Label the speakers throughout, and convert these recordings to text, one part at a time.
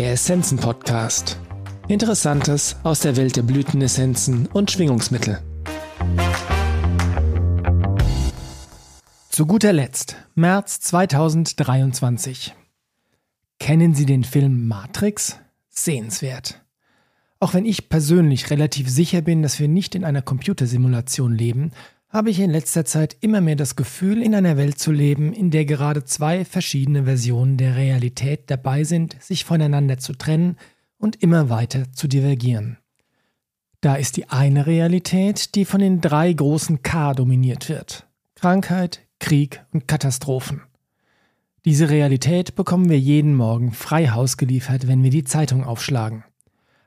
Speaker 1: Der Essenzen Podcast. Interessantes aus der Welt der Blütenessenzen und Schwingungsmittel. Zu guter Letzt, März 2023. Kennen Sie den Film Matrix? Sehenswert. Auch wenn ich persönlich relativ sicher bin, dass wir nicht in einer Computersimulation leben, habe ich in letzter Zeit immer mehr das Gefühl, in einer Welt zu leben, in der gerade zwei verschiedene Versionen der Realität dabei sind, sich voneinander zu trennen und immer weiter zu divergieren. Da ist die eine Realität, die von den drei großen K dominiert wird. Krankheit, Krieg und Katastrophen. Diese Realität bekommen wir jeden Morgen frei Haus geliefert, wenn wir die Zeitung aufschlagen.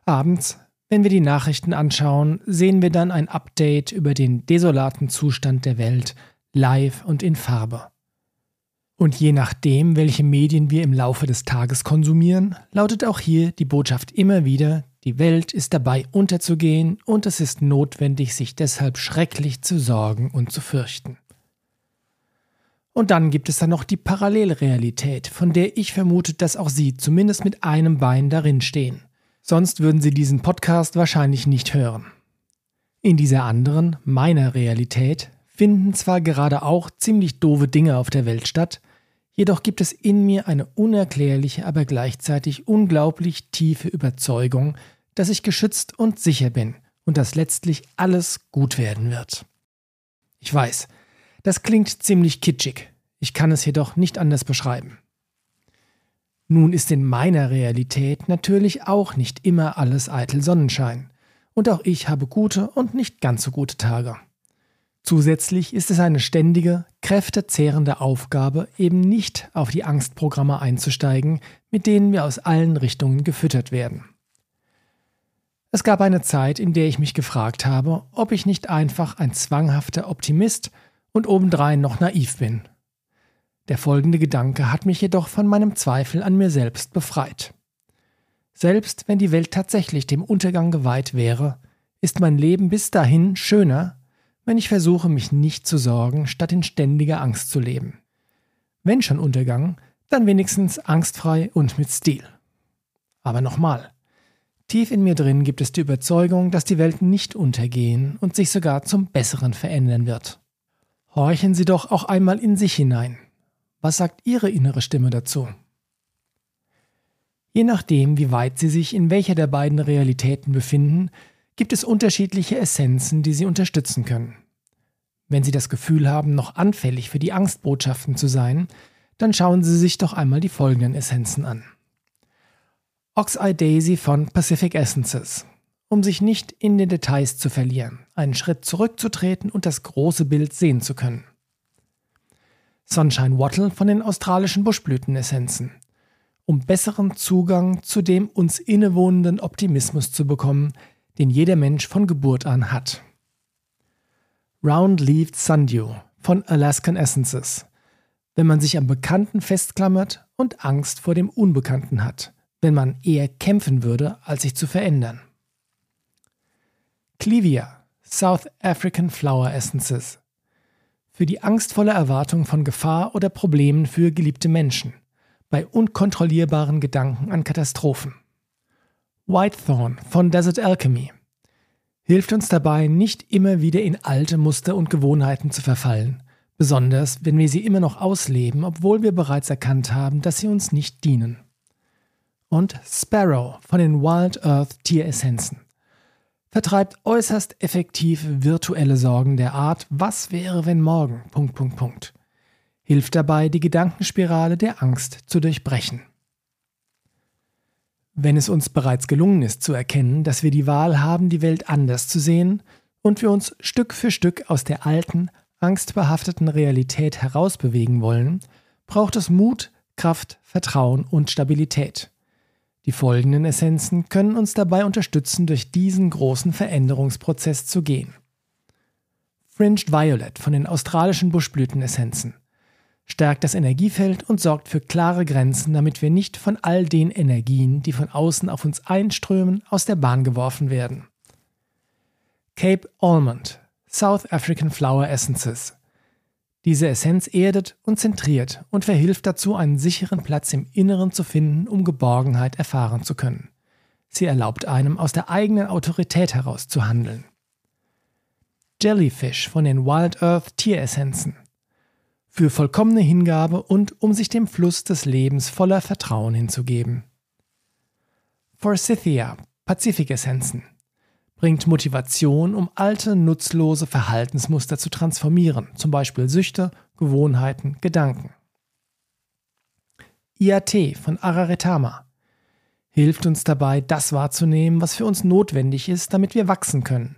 Speaker 1: Abends, wenn wir die Nachrichten anschauen, sehen wir dann ein Update über den desolaten Zustand der Welt, live und in Farbe. Und je nachdem, welche Medien wir im Laufe des Tages konsumieren, lautet auch hier die Botschaft immer wieder, die Welt ist dabei unterzugehen und es ist notwendig, sich deshalb schrecklich zu sorgen und zu fürchten. Und dann gibt es dann noch die Parallelrealität, von der ich vermute, dass auch Sie zumindest mit einem Bein darin stehen. Sonst würden Sie diesen Podcast wahrscheinlich nicht hören. In dieser anderen, meiner Realität, finden zwar gerade auch ziemlich doofe Dinge auf der Welt statt, jedoch gibt es in mir eine unerklärliche, aber gleichzeitig unglaublich tiefe Überzeugung, dass ich geschützt und sicher bin und dass letztlich alles gut werden wird. Ich weiß, das klingt ziemlich kitschig, ich kann es jedoch nicht anders beschreiben. Nun ist in meiner Realität natürlich auch nicht immer alles eitel Sonnenschein. Und auch ich habe gute und nicht ganz so gute Tage. Zusätzlich ist es eine ständige, kräftezehrende Aufgabe, eben nicht auf die Angstprogramme einzusteigen, mit denen wir aus allen Richtungen gefüttert werden. Es gab eine Zeit, in der ich mich gefragt habe, ob ich nicht einfach ein zwanghafter Optimist und obendrein noch naiv bin der folgende Gedanke hat mich jedoch von meinem Zweifel an mir selbst befreit. Selbst wenn die Welt tatsächlich dem Untergang geweiht wäre, ist mein Leben bis dahin schöner, wenn ich versuche, mich nicht zu sorgen, statt in ständiger Angst zu leben. Wenn schon Untergang, dann wenigstens angstfrei und mit Stil. Aber nochmal, tief in mir drin gibt es die Überzeugung, dass die Welt nicht untergehen und sich sogar zum Besseren verändern wird. Horchen Sie doch auch einmal in sich hinein. Was sagt Ihre innere Stimme dazu? Je nachdem, wie weit Sie sich in welcher der beiden Realitäten befinden, gibt es unterschiedliche Essenzen, die Sie unterstützen können. Wenn Sie das Gefühl haben, noch anfällig für die Angstbotschaften zu sein, dann schauen Sie sich doch einmal die folgenden Essenzen an. Ox-Eye Daisy von Pacific Essences. Um sich nicht in den Details zu verlieren, einen Schritt zurückzutreten und das große Bild sehen zu können. Sunshine Wattle von den australischen Buschblütenessenzen, um besseren Zugang zu dem uns innewohnenden Optimismus zu bekommen, den jeder Mensch von Geburt an hat. Round-Leaved Sundew von Alaskan Essences, wenn man sich am Bekannten festklammert und Angst vor dem Unbekannten hat, wenn man eher kämpfen würde, als sich zu verändern. Clivia, South African Flower Essences, für die angstvolle Erwartung von Gefahr oder Problemen für geliebte Menschen, bei unkontrollierbaren Gedanken an Katastrophen. Whitethorn von Desert Alchemy hilft uns dabei, nicht immer wieder in alte Muster und Gewohnheiten zu verfallen, besonders wenn wir sie immer noch ausleben, obwohl wir bereits erkannt haben, dass sie uns nicht dienen. Und Sparrow von den Wild Earth Tieressenzen vertreibt äußerst effektiv virtuelle Sorgen der Art Was wäre, wenn morgen? Punkt, Punkt, Punkt. Hilft dabei, die Gedankenspirale der Angst zu durchbrechen. Wenn es uns bereits gelungen ist zu erkennen, dass wir die Wahl haben, die Welt anders zu sehen und wir uns Stück für Stück aus der alten, angstbehafteten Realität herausbewegen wollen, braucht es Mut, Kraft, Vertrauen und Stabilität. Die folgenden Essenzen können uns dabei unterstützen, durch diesen großen Veränderungsprozess zu gehen. Fringed Violet von den australischen Buschblütenessenzen stärkt das Energiefeld und sorgt für klare Grenzen, damit wir nicht von all den Energien, die von außen auf uns einströmen, aus der Bahn geworfen werden. Cape Almond South African Flower Essences Diese Essenz erdet und zentriert und verhilft dazu, einen sicheren Platz im Inneren zu finden, um Geborgenheit erfahren zu können. Sie erlaubt einem, aus der eigenen Autorität heraus zu handeln. Jellyfish von den Wild Earth Tieressenzen. Für vollkommene Hingabe und um sich dem Fluss des Lebens voller Vertrauen hinzugeben. Forsythia Pazifik-Essenzen bringt Motivation, um alte, nutzlose Verhaltensmuster zu transformieren, zum Beispiel Süchte, Gewohnheiten, Gedanken. IAT von Araretama hilft uns dabei, das wahrzunehmen, was für uns notwendig ist, damit wir wachsen können.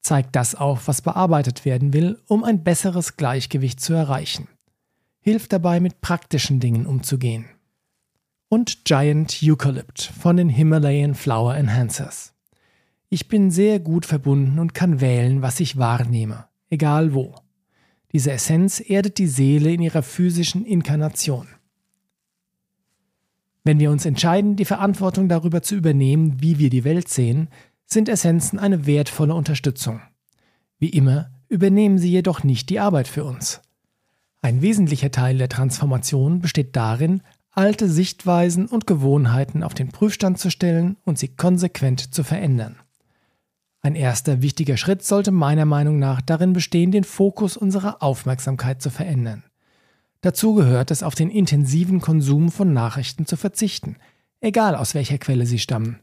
Speaker 1: Zeigt das auf, was bearbeitet werden will, um ein besseres Gleichgewicht zu erreichen. Hilft dabei, mit praktischen Dingen umzugehen. Und Giant Eucalypt von den Himalayan Flower Enhancers. Ich bin sehr gut verbunden und kann wählen, was ich wahrnehme, egal wo. Diese Essenz erdet die Seele in ihrer physischen Inkarnation. Wenn wir uns entscheiden, die Verantwortung darüber zu übernehmen, wie wir die Welt sehen, sind Essenzen eine wertvolle Unterstützung. Wie immer übernehmen sie jedoch nicht die Arbeit für uns. Ein wesentlicher Teil der Transformation besteht darin, alte Sichtweisen und Gewohnheiten auf den Prüfstand zu stellen und sie konsequent zu verändern. Ein erster wichtiger Schritt sollte meiner Meinung nach darin bestehen, den Fokus unserer Aufmerksamkeit zu verändern. Dazu gehört es, auf den intensiven Konsum von Nachrichten zu verzichten, egal aus welcher Quelle sie stammen.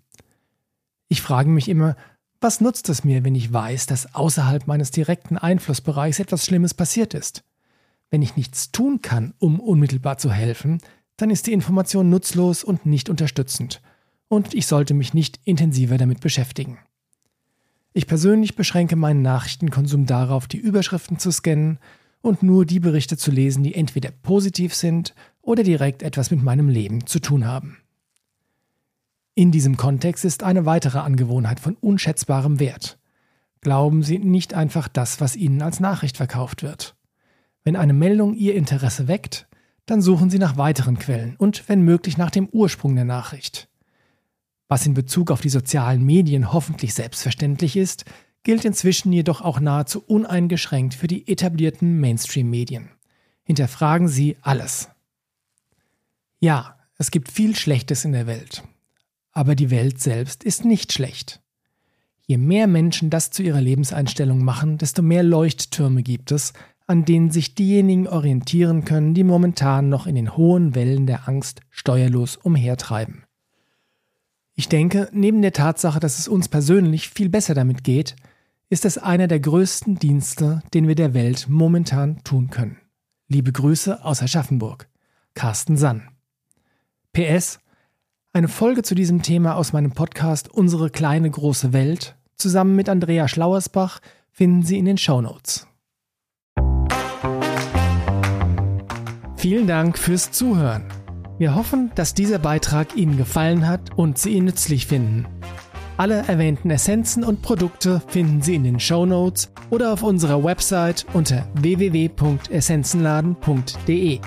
Speaker 1: Ich frage mich immer, was nutzt es mir, wenn ich weiß, dass außerhalb meines direkten Einflussbereichs etwas Schlimmes passiert ist? Wenn ich nichts tun kann, um unmittelbar zu helfen, dann ist die Information nutzlos und nicht unterstützend, und ich sollte mich nicht intensiver damit beschäftigen. Ich persönlich beschränke meinen Nachrichtenkonsum darauf, die Überschriften zu scannen und nur die Berichte zu lesen, die entweder positiv sind oder direkt etwas mit meinem Leben zu tun haben. In diesem Kontext ist eine weitere Angewohnheit von unschätzbarem Wert. Glauben Sie nicht einfach das, was Ihnen als Nachricht verkauft wird. Wenn eine Meldung Ihr Interesse weckt, dann suchen Sie nach weiteren Quellen und wenn möglich nach dem Ursprung der Nachricht. Was in Bezug auf die sozialen Medien hoffentlich selbstverständlich ist, gilt inzwischen jedoch auch nahezu uneingeschränkt für die etablierten Mainstream-Medien. Hinterfragen Sie alles. Ja, es gibt viel Schlechtes in der Welt. Aber die Welt selbst ist nicht schlecht. Je mehr Menschen das zu ihrer Lebenseinstellung machen, desto mehr Leuchttürme gibt es, an denen sich diejenigen orientieren können, die momentan noch in den hohen Wellen der Angst steuerlos umhertreiben. Ich denke, neben der Tatsache, dass es uns persönlich viel besser damit geht, ist es einer der größten Dienste, den wir der Welt momentan tun können. Liebe Grüße aus Aschaffenburg. Carsten Sann. PS. Eine Folge zu diesem Thema aus meinem Podcast Unsere kleine große Welt zusammen mit Andrea Schlauersbach finden Sie in den Show Notes. Vielen Dank fürs Zuhören. Wir hoffen, dass dieser Beitrag Ihnen gefallen hat und Sie ihn nützlich finden. Alle erwähnten Essenzen und Produkte finden Sie in den Show Notes oder auf unserer Website unter www.essenzenladen.de.